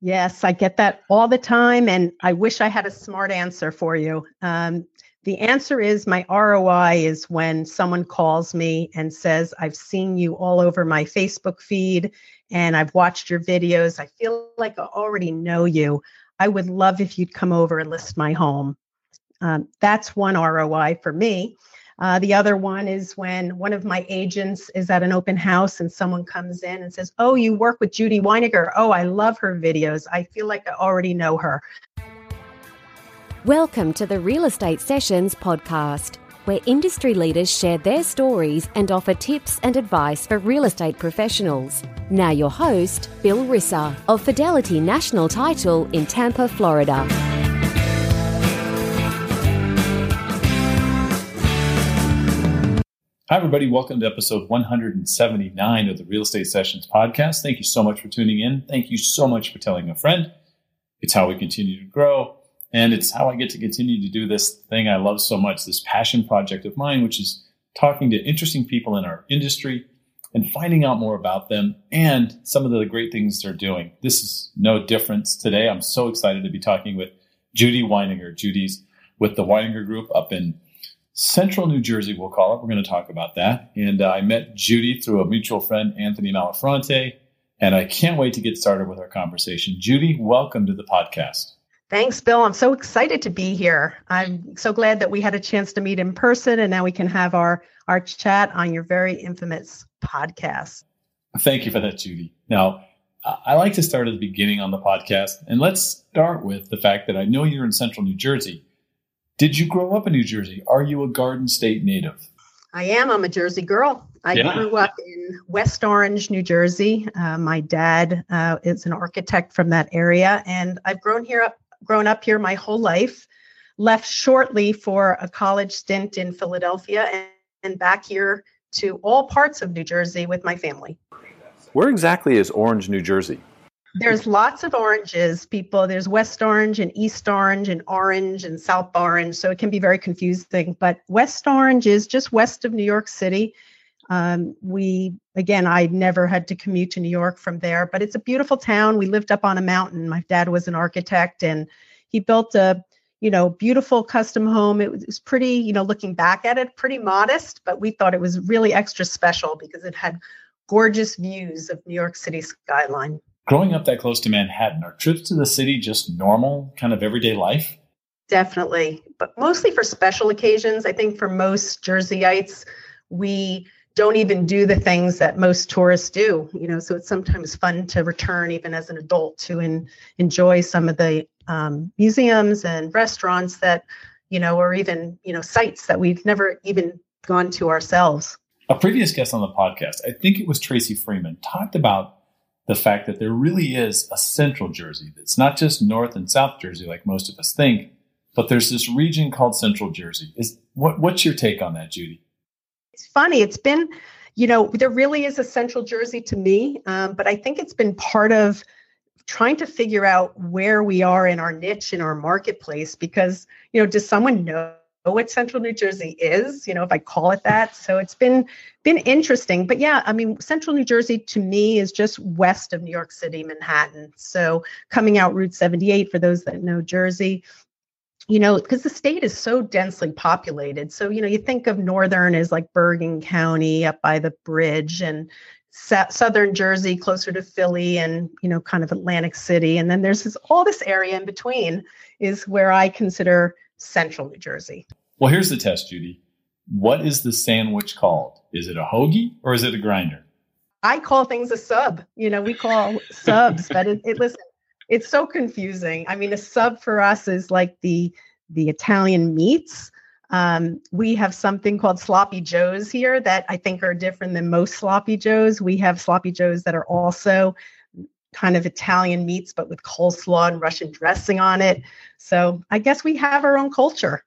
Yes, I get that all the time, and I wish I had a smart answer for you. Um, the answer is my ROI is when someone calls me and says, I've seen you all over my Facebook feed and I've watched your videos. I feel like I already know you. I would love if you'd come over and list my home. Um, that's one ROI for me. Uh, the other one is when one of my agents is at an open house and someone comes in and says, Oh, you work with Judy Weiniger. Oh, I love her videos. I feel like I already know her. Welcome to the Real Estate Sessions podcast, where industry leaders share their stories and offer tips and advice for real estate professionals. Now, your host, Bill Risser of Fidelity National Title in Tampa, Florida. Hi, everybody. Welcome to episode 179 of the Real Estate Sessions podcast. Thank you so much for tuning in. Thank you so much for telling a friend. It's how we continue to grow, and it's how I get to continue to do this thing I love so much, this passion project of mine, which is talking to interesting people in our industry and finding out more about them and some of the great things they're doing. This is no difference today. I'm so excited to be talking with Judy Weiniger. Judy's with the Weiniger Group up in Central New Jersey, we'll call it. We're going to talk about that. And uh, I met Judy through a mutual friend, Anthony Malafronte, and I can't wait to get started with our conversation. Judy, welcome to the podcast. Thanks, Bill. I'm so excited to be here. I'm so glad that we had a chance to meet in person, and now we can have our our chat on your very infamous podcast. Thank you for that, Judy. Now, I like to start at the beginning on the podcast, and let's start with the fact that I know you're in Central New Jersey. Did you grow up in New Jersey? Are you a Garden State native? I am. I'm a Jersey girl. I yeah. grew up in West Orange, New Jersey. Uh, my dad uh, is an architect from that area, and I've grown here up, grown up here my whole life. Left shortly for a college stint in Philadelphia, and, and back here to all parts of New Jersey with my family. Where exactly is Orange, New Jersey? There's lots of oranges, people. There's West Orange and East Orange and Orange and South Orange. So it can be very confusing. But West Orange is just west of New York City. Um, we, again, I never had to commute to New York from there, but it's a beautiful town. We lived up on a mountain. My dad was an architect and he built a, you know, beautiful custom home. It was pretty, you know, looking back at it, pretty modest, but we thought it was really extra special because it had gorgeous views of New York City skyline growing up that close to Manhattan, are trips to the city just normal, kind of everyday life? Definitely, but mostly for special occasions. I think for most Jerseyites, we don't even do the things that most tourists do. You know, so it's sometimes fun to return even as an adult to in, enjoy some of the um, museums and restaurants that, you know, or even you know sites that we've never even gone to ourselves. A previous guest on the podcast, I think it was Tracy Freeman, talked about the fact that there really is a central Jersey. It's not just North and South Jersey like most of us think, but there's this region called Central Jersey. Is what, what's your take on that, Judy? It's funny. It's been, you know, there really is a Central Jersey to me, um, but I think it's been part of trying to figure out where we are in our niche in our marketplace because you know does someone know what central new jersey is you know if i call it that. So it's been been interesting. But yeah i mean central new jersey to me is just west of new york city manhattan. So coming out route 78 for those that know jersey you know because the state is so densely populated. So you know you think of northern as like bergen county up by the bridge and southern jersey closer to philly and you know kind of atlantic city. And then there's this all this area in between is where i consider central New Jersey. Well, here's the test, Judy. What is the sandwich called? Is it a hoagie or is it a grinder? I call things a sub. You know, we call subs, but it, it listen, it's so confusing. I mean, a sub for us is like the the Italian meats. Um, we have something called sloppy joes here that I think are different than most sloppy joes. We have sloppy joes that are also kind of Italian meats, but with coleslaw and Russian dressing on it. So I guess we have our own culture.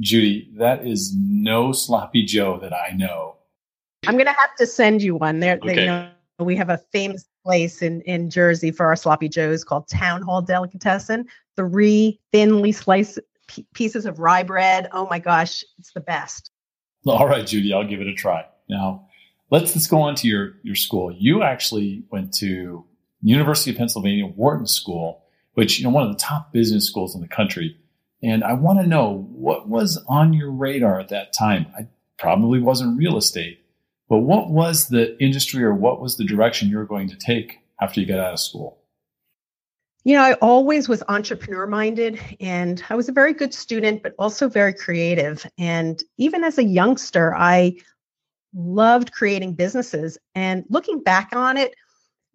Judy, that is no sloppy Joe that I know. I'm going to have to send you one. There, okay. you know, we have a famous place in in Jersey for our sloppy joes called Town Hall Delicatessen. Three thinly sliced p- pieces of rye bread. Oh my gosh, it's the best. All right, Judy, I'll give it a try. Now, let's let's go on to your your school. You actually went to University of Pennsylvania Wharton School, which you know one of the top business schools in the country. And I want to know what was on your radar at that time. I probably wasn't real estate, but what was the industry or what was the direction you were going to take after you got out of school? You know, I always was entrepreneur minded and I was a very good student, but also very creative. And even as a youngster, I loved creating businesses. And looking back on it,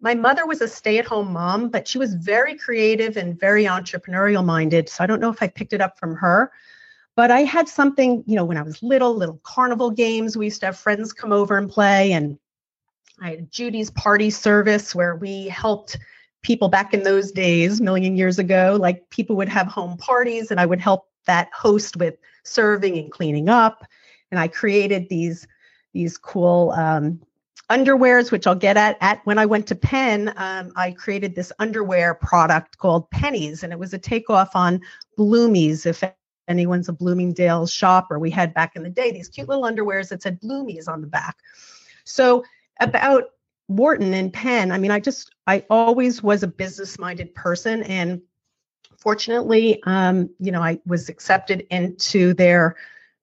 my mother was a stay at home mom, but she was very creative and very entrepreneurial minded. So I don't know if I picked it up from her. But I had something, you know, when I was little, little carnival games. We used to have friends come over and play. And I had Judy's party service where we helped people back in those days, million years ago, like people would have home parties and I would help that host with serving and cleaning up. And I created these these cool um, underwears, which I'll get at. At when I went to Penn, um, I created this underwear product called Pennies, and it was a takeoff on Bloomies. If anyone's a Bloomingdale's shopper, we had back in the day these cute little underwears that said Bloomies on the back. So about Wharton and Penn, I mean, I just I always was a business-minded person, and fortunately, um, you know, I was accepted into their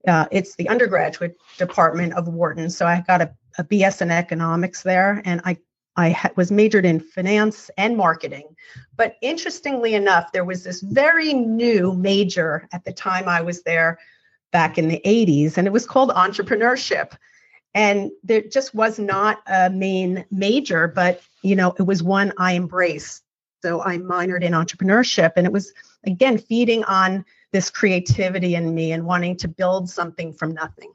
uh, it's the undergraduate department of Wharton. So I got a, a BS in economics there, and I I ha- was majored in finance and marketing. But interestingly enough, there was this very new major at the time I was there back in the 80s, and it was called entrepreneurship. And there just was not a main major, but you know, it was one I embraced. So I minored in entrepreneurship, and it was again feeding on this creativity in me and wanting to build something from nothing.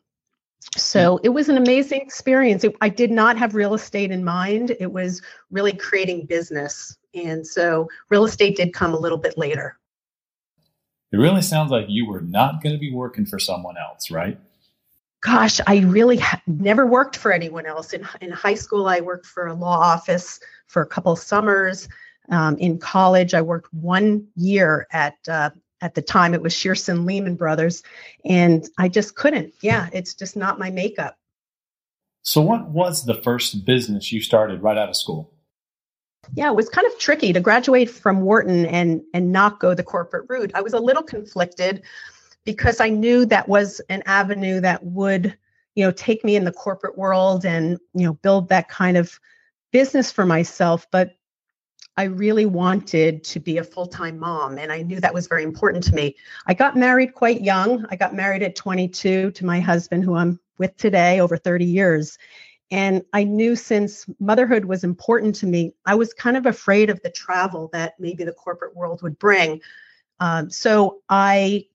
So it was an amazing experience. It, I did not have real estate in mind. It was really creating business. And so real estate did come a little bit later. It really sounds like you were not going to be working for someone else, right? Gosh, I really ha- never worked for anyone else. In, in high school, I worked for a law office for a couple of summers. Um, in college, I worked one year at uh, at the time it was Shearson Lehman Brothers, and I just couldn't. Yeah, it's just not my makeup. So, what was the first business you started right out of school? Yeah, it was kind of tricky to graduate from Wharton and and not go the corporate route. I was a little conflicted because I knew that was an avenue that would, you know, take me in the corporate world and you know build that kind of business for myself. But I really wanted to be a full time mom, and I knew that was very important to me. I got married quite young. I got married at 22 to my husband, who I'm with today over 30 years. And I knew since motherhood was important to me, I was kind of afraid of the travel that maybe the corporate world would bring. Um, so I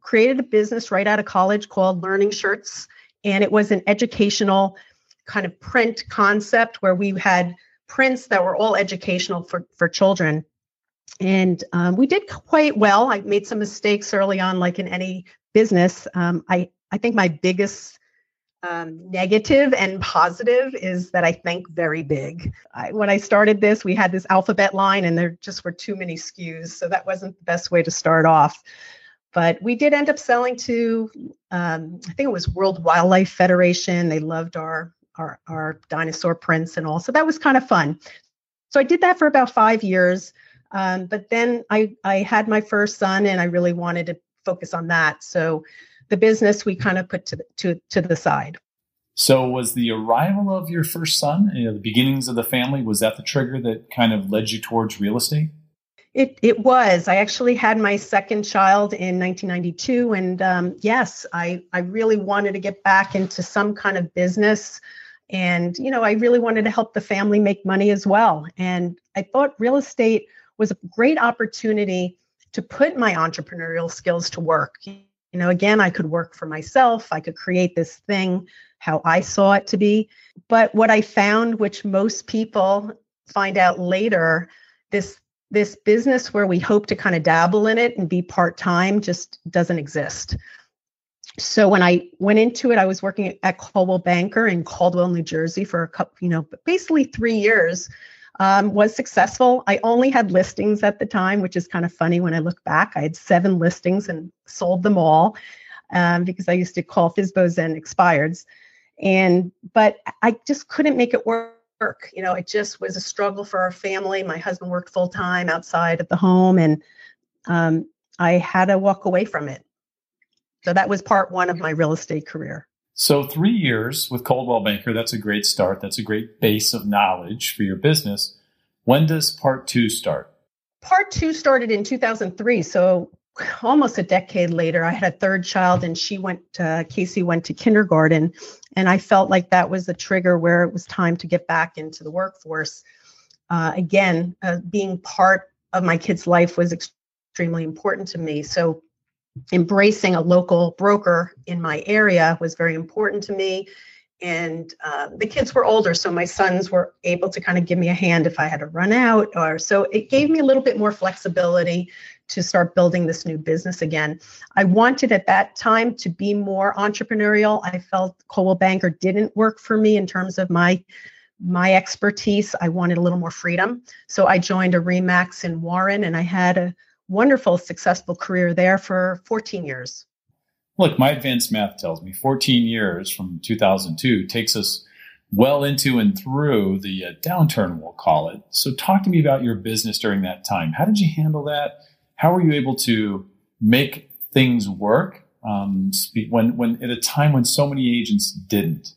created a business right out of college called Learning Shirts, and it was an educational kind of print concept where we had prints that were all educational for, for children. And um, we did quite well. I made some mistakes early on, like in any business. Um, I, I think my biggest um, negative and positive is that I think very big. I, when I started this, we had this alphabet line and there just were too many SKUs. So that wasn't the best way to start off. But we did end up selling to, um, I think it was World Wildlife Federation. They loved our our, our dinosaur prints and all. So that was kind of fun. So I did that for about five years. Um, but then I, I had my first son and I really wanted to focus on that. So the business we kind of put to the, to, to the side. So was the arrival of your first son, you know, the beginnings of the family, was that the trigger that kind of led you towards real estate? It it was. I actually had my second child in 1992, and um, yes, I I really wanted to get back into some kind of business and you know i really wanted to help the family make money as well. And i thought real estate was a great opportunity to put my entrepreneurial skills to work. You know again i could work for myself. I could create this thing how i saw it to be. But what i found which most people find out later this this business where we hope to kind of dabble in it and be part-time just doesn't exist so when I went into it, I was working at Coldwell Banker in Caldwell, New Jersey for a couple, you know, basically three years. Um, was successful. I only had listings at the time, which is kind of funny when I look back. I had seven listings and sold them all um, because I used to call FSBOs and expireds. And but I just couldn't make it work work. You know, it just was a struggle for our family. My husband worked full time outside of the home, and um, I had to walk away from it. So that was part one of my real estate career. So, three years with Coldwell Banker, that's a great start. That's a great base of knowledge for your business. When does part two start? Part two started in 2003. So, almost a decade later, I had a third child, and she went, to, Casey went to kindergarten. And I felt like that was the trigger where it was time to get back into the workforce. Uh, again, uh, being part of my kid's life was extremely important to me. So, embracing a local broker in my area was very important to me. And uh, the kids were older, so my sons were able to kind of give me a hand if I had to run out. Or so it gave me a little bit more flexibility to start building this new business again. I wanted at that time to be more entrepreneurial. I felt Coldwell Banker didn't work for me in terms of my my expertise. I wanted a little more freedom, so I joined a Remax in Warren, and I had a wonderful, successful career there for 14 years. Look, my advanced math tells me 14 years from 2002 takes us well into and through the uh, downturn, we'll call it. So, talk to me about your business during that time. How did you handle that? How were you able to make things work um, when, when at a time when so many agents didn't?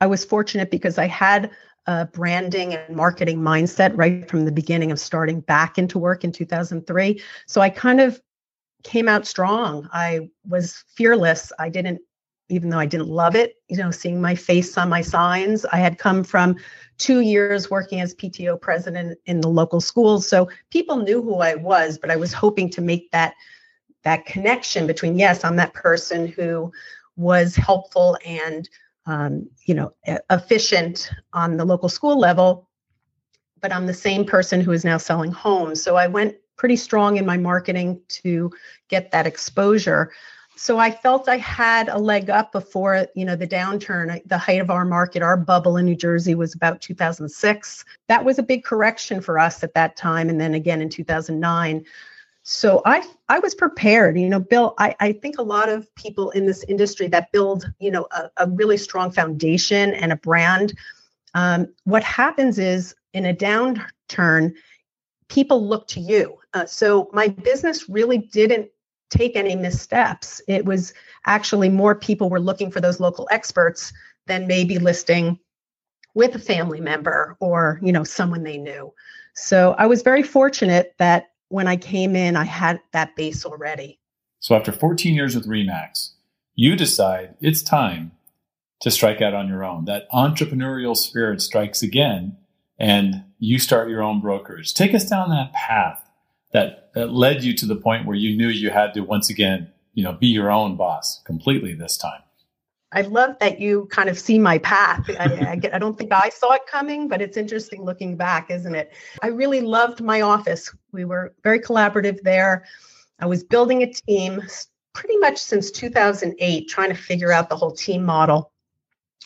I was fortunate because I had a branding and marketing mindset right from the beginning of starting back into work in 2003. So I kind of came out strong. I was fearless. I didn't, even though I didn't love it, you know, seeing my face on my signs. I had come from two years working as PTO president in the local schools. So people knew who I was, but I was hoping to make that that connection between yes, I'm that person who was helpful and um, you know, efficient on the local school level, but I'm the same person who is now selling homes. So I went pretty strong in my marketing to get that exposure. So I felt I had a leg up before, you know, the downturn, the height of our market, our bubble in New Jersey was about 2006. That was a big correction for us at that time. And then again in 2009 so i i was prepared you know bill i i think a lot of people in this industry that build you know a, a really strong foundation and a brand um, what happens is in a downturn people look to you. Uh, so my business really didn't take any missteps. It was actually more people were looking for those local experts than maybe listing with a family member or you know someone they knew. So i was very fortunate that when I came in, I had that base already. So after 14 years with Remax, you decide it's time to strike out on your own. That entrepreneurial spirit strikes again, and you start your own brokerage. Take us down that path that, that led you to the point where you knew you had to once again, you know, be your own boss completely this time. I love that you kind of see my path. I, I, I, don't think I saw it coming, but it's interesting looking back, isn't it? I really loved my office. We were very collaborative there. I was building a team pretty much since 2008, trying to figure out the whole team model.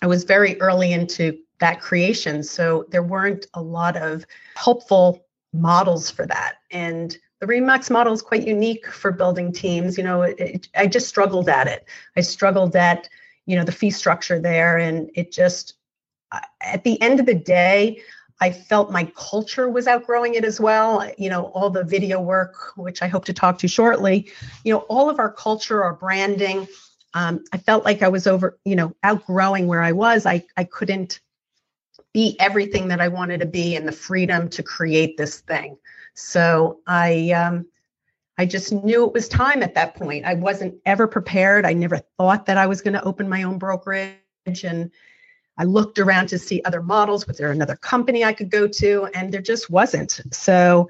I was very early into that creation, so there weren't a lot of helpful models for that. And the Remax model is quite unique for building teams. You know, it, it, I just struggled at it. I struggled at you know the fee structure there. And it just at the end of the day i felt my culture was outgrowing it as well. You know all the video work which i hope to talk to shortly you know all of our culture our branding um, i felt like i was over you know outgrowing where i was. I i couldn't be everything that i wanted to be and the freedom to create this thing. So i um, I just knew it was time at that point. I wasn't ever prepared. I never thought that I was going to open my own brokerage. And I looked around to see other models. Was there another company I could go to? And there just wasn't. So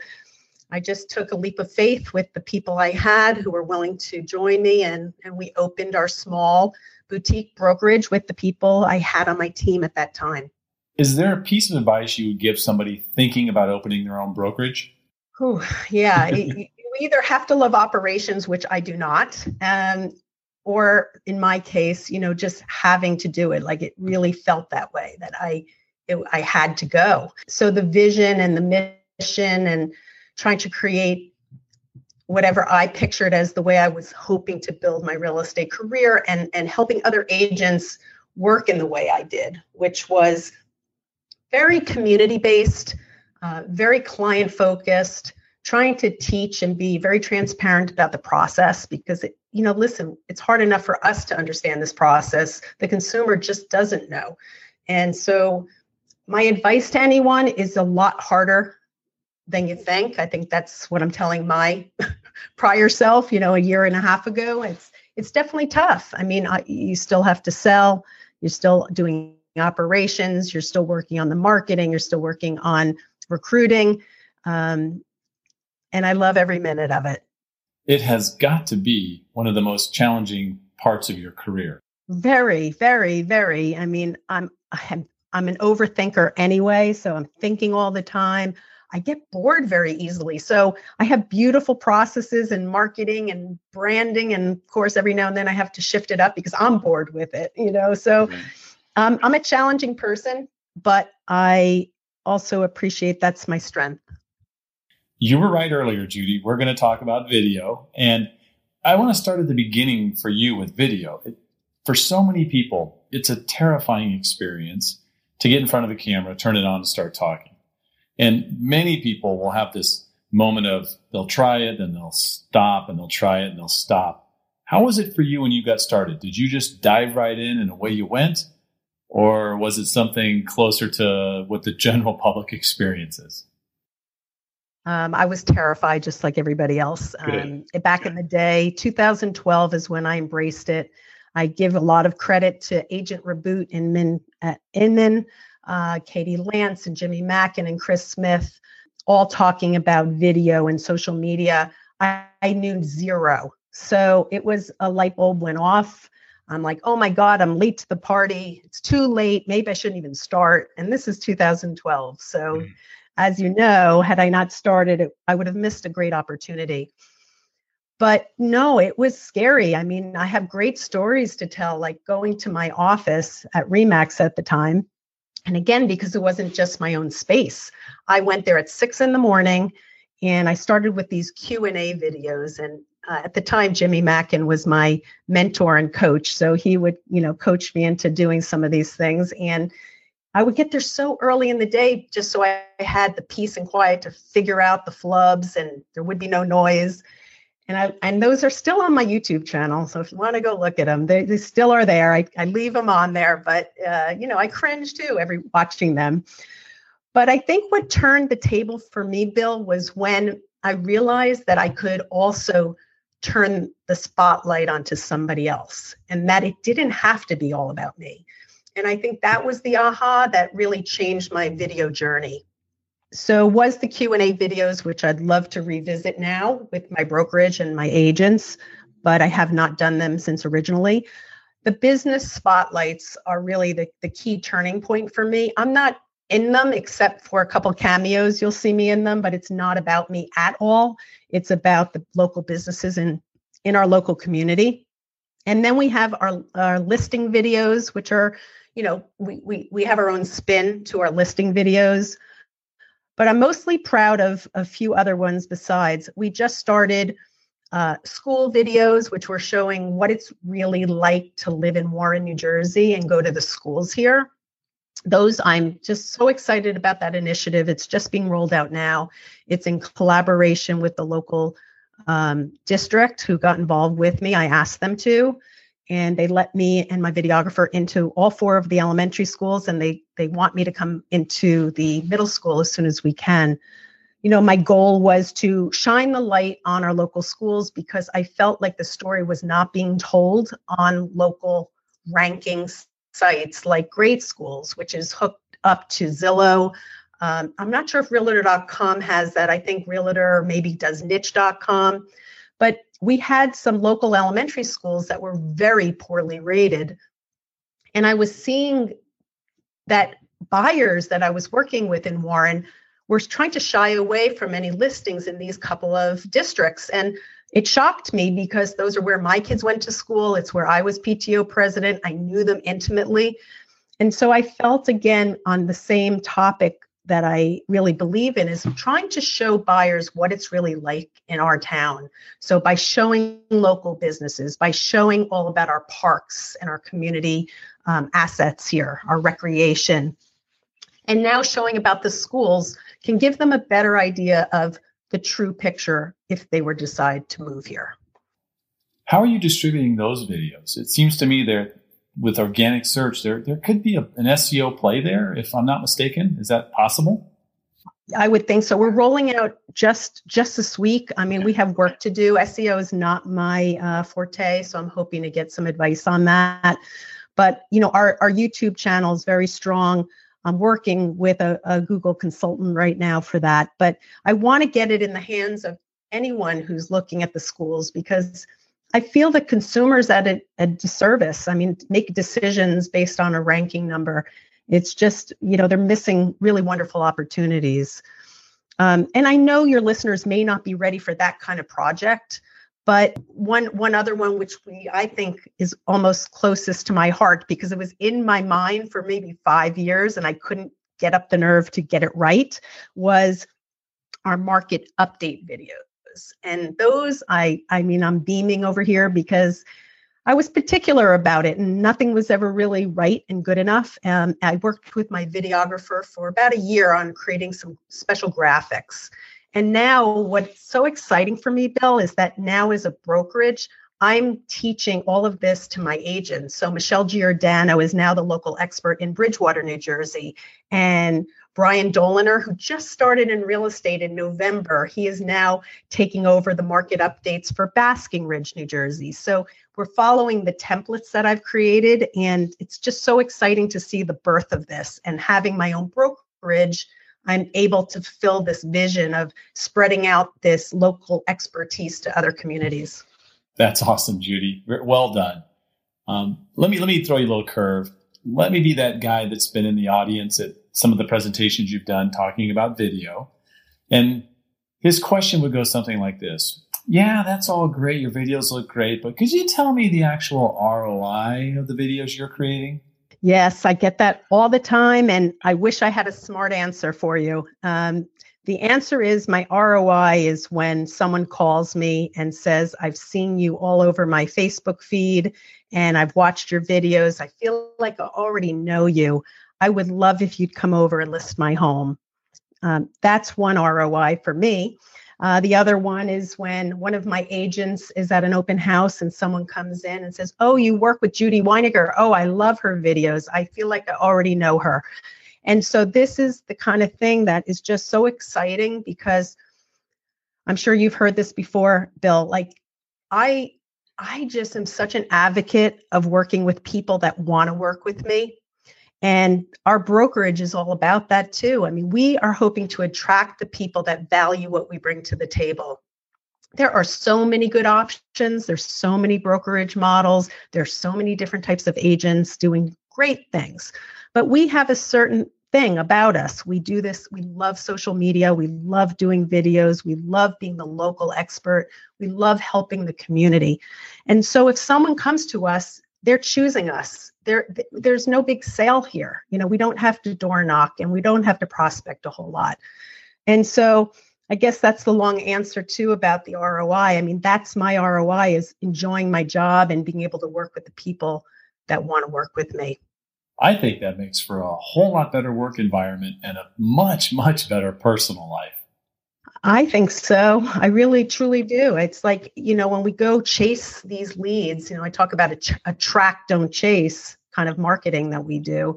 I just took a leap of faith with the people I had who were willing to join me. And, and we opened our small boutique brokerage with the people I had on my team at that time. Is there a piece of advice you would give somebody thinking about opening their own brokerage? Oh, yeah. either have to love operations, which I do not, um, or in my case, you know, just having to do it. Like it really felt that way that I it, I had to go. So the vision and the mission and trying to create whatever I pictured as the way I was hoping to build my real estate career and and helping other agents work in the way I did, which was very community based, uh, very client focused, trying to teach and be very transparent about the process because it, you know, listen, it's hard enough for us to understand this process. The consumer just doesn't know. And so my advice to anyone is a lot harder than you think. I think that's what I'm telling my prior self, you know, a year and a half ago. It's it's definitely tough. I mean, I, you still have to sell, you're still doing operations, you're still working on the marketing, you're still working on recruiting. Um, and I love every minute of it. It has got to be one of the most challenging parts of your career. Very, very, very. I mean, I'm I'm I'm an overthinker anyway, so I'm thinking all the time. I get bored very easily. So I have beautiful processes and marketing and branding. And of course, every now and then I have to shift it up because I'm bored with it, you know. So um, I'm a challenging person, but I also appreciate that's my strength. You were right earlier, Judy. We're going to talk about video. And I want to start at the beginning for you with video. It, for so many people, it's a terrifying experience to get in front of a camera, turn it on, and start talking. And many people will have this moment of they'll try it, then they'll stop, and they'll try it, and they'll stop. How was it for you when you got started? Did you just dive right in and away you went? Or was it something closer to what the general public experiences? Um, I was terrified, just like everybody else. Um, back in the day, 2012 is when I embraced it. I give a lot of credit to Agent Reboot and Min, uh, Inman, uh, Katie Lance and Jimmy Mackin and Chris Smith, all talking about video and social media. I, I knew zero. So it was a light bulb went off. I'm like, oh my God, I'm late to the party. It's too late. Maybe I shouldn't even start. And this is 2012. So, mm-hmm. As you know, had I not started, it, I would have missed a great opportunity. But no, it was scary. I mean, I have great stories to tell, like going to my office at Remax at the time and again because it wasn't just my own space i went there at six in the morning and i started with these q&a videos and uh, at the time jimmy mackin was my mentor and coach so he would you know coach me into doing some of these things and i would get there so early in the day just so i had the peace and quiet to figure out the flubs and there would be no noise and I and those are still on my YouTube channel. So if you want to go look at them, they, they still are there. I, I leave them on there, but uh, you know I cringe too every watching them. But I think what turned the table for me, Bill, was when I realized that I could also turn the spotlight onto somebody else, and that it didn't have to be all about me. And I think that was the aha that really changed my video journey. So was the q&a videos which i'd love to revisit now with my brokerage and my agents but i have not done them since originally. The business spotlights are really the, the key turning point for me. I'm not in them except for a couple cameos you'll see me in them but it's not about me at all. It's about the local businesses in in our local community. And then we have our, our listing videos which are you know we, we we have our own spin to our listing videos but I'm mostly proud of a few other ones besides. We just started uh, school videos, which were showing what it's really like to live in Warren, New Jersey, and go to the schools here. Those I'm just so excited about that initiative. It's just being rolled out now. It's in collaboration with the local um, district who got involved with me. I asked them to and they let me and my videographer into all four of the elementary schools and they they want me to come into the middle school as soon as we can. You know my goal was to shine the light on our local schools because i felt like the story was not being told on local rankings sites like GreatSchools which is hooked up to zillow. Um, i'm not sure if realtor.com has that. I think realtor maybe does niche.com but we had some local elementary schools that were very poorly rated. And I was seeing that buyers that I was working with in Warren were trying to shy away from any listings in these couple of districts. And it shocked me because those are where my kids went to school. It's where I was PTO president. I knew them intimately. And so I felt again on the same topic that I really believe in is trying to show buyers what it's really like in our town. So by showing local businesses, by showing all about our parks and our community um, assets here, our recreation. and now showing about the schools can give them a better idea of the true picture if they were decide to move here. How are you distributing those videos? It seems to me that with organic search, there there could be a, an SEO play there, if I'm not mistaken. Is that possible? I would think so. We're rolling out just just this week. I mean, we have work to do. SEO is not my uh, forte, so I'm hoping to get some advice on that. But you know, our our YouTube channel is very strong. I'm working with a, a Google consultant right now for that. But I want to get it in the hands of anyone who's looking at the schools because I feel that consumers at a, a disservice. I mean, make decisions based on a ranking number. It's just, you know, they're missing really wonderful opportunities. Um, and I know your listeners may not be ready for that kind of project, but one one other one which we I think is almost closest to my heart because it was in my mind for maybe five years and I couldn't get up the nerve to get it right was our market update videos. And those I I mean I'm beaming over here because I was particular about it and nothing was ever really right and good enough. Um, I worked with my videographer for about a year on creating some special graphics. And now, what's so exciting for me, Bill, is that now as a brokerage, I'm teaching all of this to my agents. So Michelle Giordano is now the local expert in Bridgewater, New Jersey. And Brian Doliner, who just started in real estate in November, he is now taking over the market updates for Basking Ridge, New Jersey. So we're following the templates that I've created. And it's just so exciting to see the birth of this and having my own brokerage I'm able to fill this vision of spreading out this local expertise to other communities. That's awesome, Judy. Well done. Um, let me let me throw you a little curve. Let me be that guy that's been in the audience at some of the presentations you've done talking about video, and his question would go something like this: Yeah, that's all great. Your videos look great, but could you tell me the actual ROI of the videos you're creating? Yes, I get that all the time, and I wish I had a smart answer for you. Um, the answer is my ROI is when someone calls me and says, I've seen you all over my Facebook feed and I've watched your videos. I feel like I already know you. I would love if you'd come over and list my home. Um, that's one ROI for me. Uh, the other one is when one of my agents is at an open house and someone comes in and says, Oh, you work with Judy Weiniger. Oh, I love her videos. I feel like I already know her. And so this is the kind of thing that is just so exciting because I'm sure you've heard this before, Bill. Like I I just am such an advocate of working with people that want to work with me. And our brokerage is all about that too. I mean, we are hoping to attract the people that value what we bring to the table. There are so many good options. There's so many brokerage models. There's so many different types of agents doing great things. But we have a certain thing about us. We do this, we love social media, we love doing videos, we love being the local expert, we love helping the community. And so if someone comes to us, they're choosing us. There there's no big sale here. You know we don't have to door knock and we don't have to prospect a whole lot. And so i guess that's the long answer too about the roi i. Mean that's my roi is enjoying my job and being able to work with the people that want to work with me i think that makes for a whole lot better work environment and a much much better personal life I think so. I really, truly do. It's like, you know, when we go chase these leads, you know, I talk about a, ch- a track, don't chase kind of marketing that we do.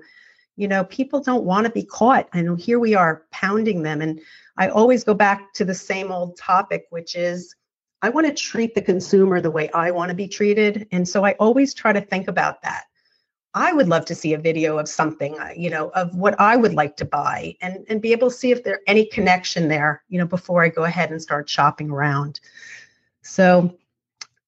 You know, people don't want to be caught. And here we are pounding them. And I always go back to the same old topic, which is I want to treat the consumer the way I want to be treated. And so I always try to think about that. I would love to see a video of something, uh, you know, of what I would like to buy and, and be able to see if there any connection there, you know, before I go ahead and start shopping around. So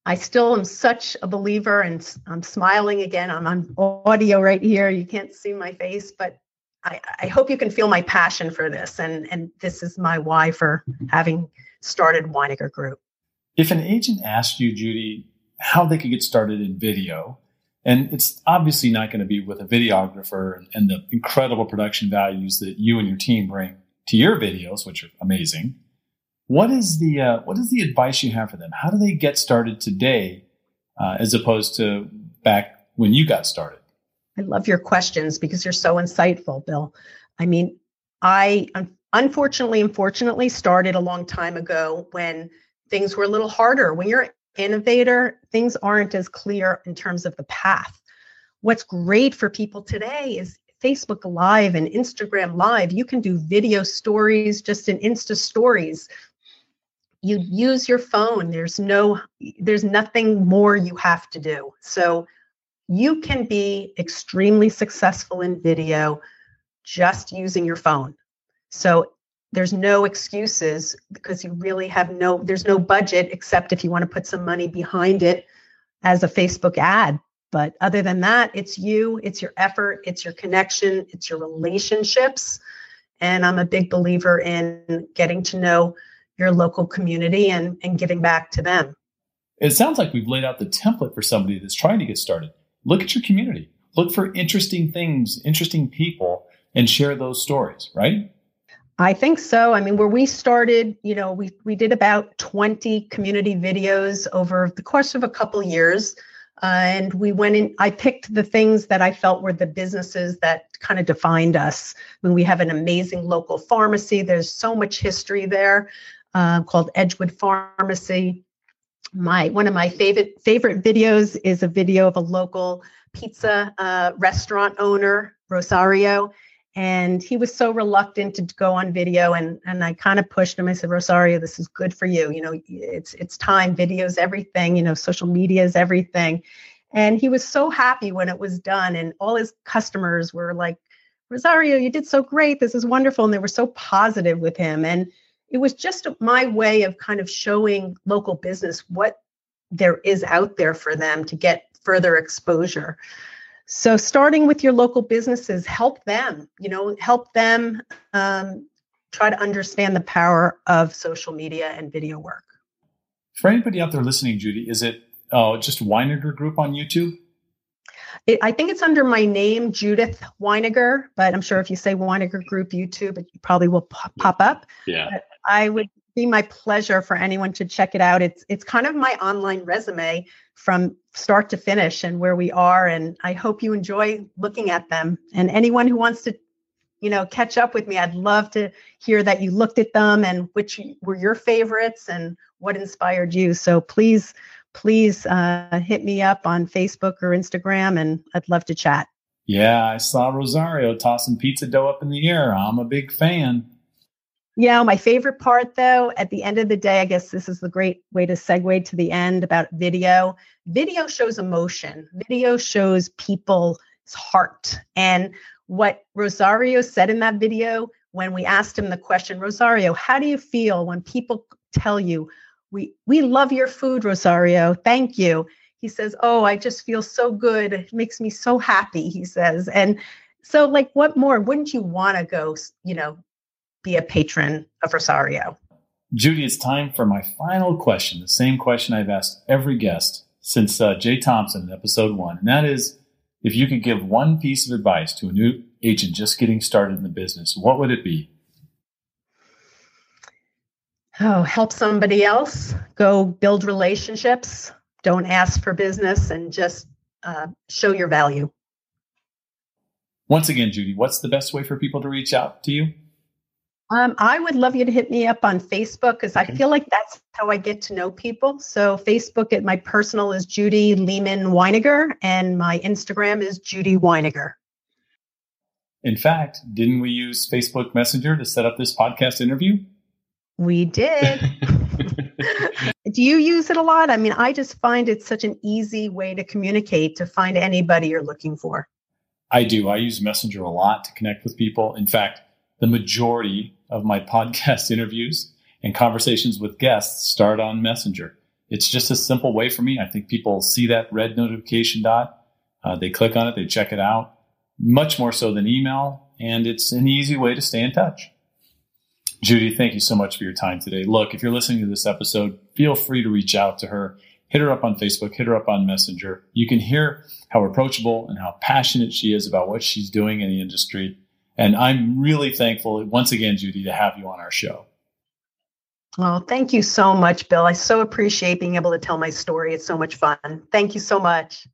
I still am such a believer and I'm smiling again. I'm on audio right here. You can't see my face, but I, I hope you can feel my passion for this. And, and this is my why for having started Weiniger Group. If an agent asked you, Judy, how they could get started in video, and it's obviously not going to be with a videographer and, and, the incredible production values that you and your team bring to your videos, which are amazing. What is the uh, what is the advice you have for them? How do they get started today, uh, as opposed to back when you got started? I love your questions because you're so insightful, Bill. I mean, I unfortunately, unfortunately started a long time ago when things were a little harder. When you're innovator, things aren't as clear in terms of the path. What's great for people today is Facebook Live and Instagram Live. You can do video stories just in Insta stories. You use your phone. There's no, there's nothing more you have to do. So you can be extremely successful in video just using your phone. So there's no excuses because you really have no there's no budget except if you want to put some money behind it as a Facebook ad. But other than that, it's you, it's your effort, it's your connection, it's your relationships. And I'm a big believer in getting to know your local community and, and giving back to them. It sounds like we've laid out the template for somebody that's trying to get started. Look at your community, look for interesting things, interesting people, and share those stories, right? I think so. I mean, where we started, you know, we we did about 20 community videos over the course of a couple years. Uh, and we went in, I picked the things that I felt were the businesses that kind of defined us. I mean, we have an amazing local pharmacy, there's so much history there uh, called Edgewood Pharmacy. My one of my favorite favorite videos is a video of a local pizza uh, restaurant owner, Rosario, and he was so reluctant to go on video and and I kind of pushed him. I said Rosario this is good for you. You know it's it's time. Videos everything. You know social media is everything. And he was so happy when it was done and all his customers were like Rosario you did so great. This is wonderful. And they were so positive with him. And it was just my way of kind of showing local business what there is out there for them to get further exposure so starting with your local businesses, help them, you know, help them um, try to understand the power of social media and video work. For anybody out there listening, Judy, is it uh, just Weiniger Group on YouTube? It, I think it's under my name, Judith Weiniger, but I'm sure if you say Weiniger Group YouTube, it probably will pop, pop up. Yeah. But I would be my pleasure for anyone to check it out. It's it's kind of my online resume from start to finish and where we are and I hope you enjoy looking at them. And anyone who wants to you know catch up with me, I'd love to hear that you looked at them and which were your favorites and what inspired you. So please please uh, hit me up on Facebook or Instagram and I'd love to chat. Yeah, I saw Rosario tossing pizza dough up in the air. I'm a big fan. Yeah, my favorite part though, at the end of the day, I guess this is the great way to segue to the end about video. Video shows emotion, video shows people's heart. And what Rosario said in that video when we asked him the question, Rosario, how do you feel when people tell you, we, we love your food, Rosario, thank you? He says, Oh, I just feel so good. It makes me so happy, he says. And so, like, what more? Wouldn't you want to go, you know, be a patron of Rosario. Judy, it's time for my final question, the same question I've asked every guest since uh, Jay Thompson in episode one. And that is if you could give one piece of advice to a new agent just getting started in the business, what would it be? Oh, help somebody else, go build relationships, don't ask for business, and just uh, show your value. Once again, Judy, what's the best way for people to reach out to you? Um, I would love you to hit me up on Facebook because I feel like that's how I get to know people. So Facebook at my personal is Judy Lehman Weiniger, and my Instagram is Judy Weiniger. In fact, didn't we use Facebook Messenger to set up this podcast interview? We did. Do you use it a lot? I mean, I just find it such an easy way to communicate to find anybody you're looking for. I do. I use Messenger a lot to connect with people. In fact, the majority of my podcast interviews and conversations with guests start on Messenger. It's just a simple way for me. I think people see that red notification dot, uh, they click on it, they check it out, much more so than email, and it's an easy way to stay in touch. Judy, thank you so much for your time today. Look, if you're listening to this episode, feel free to reach out to her. Hit her up on Facebook, hit her up on Messenger. You can hear how approachable and how passionate she is about what she's doing in the industry. And I'm really thankful once again, Judy, to have you on our show. Well, thank you so much, Bill. I so appreciate being able to tell my story. It's so much fun. Thank you so much.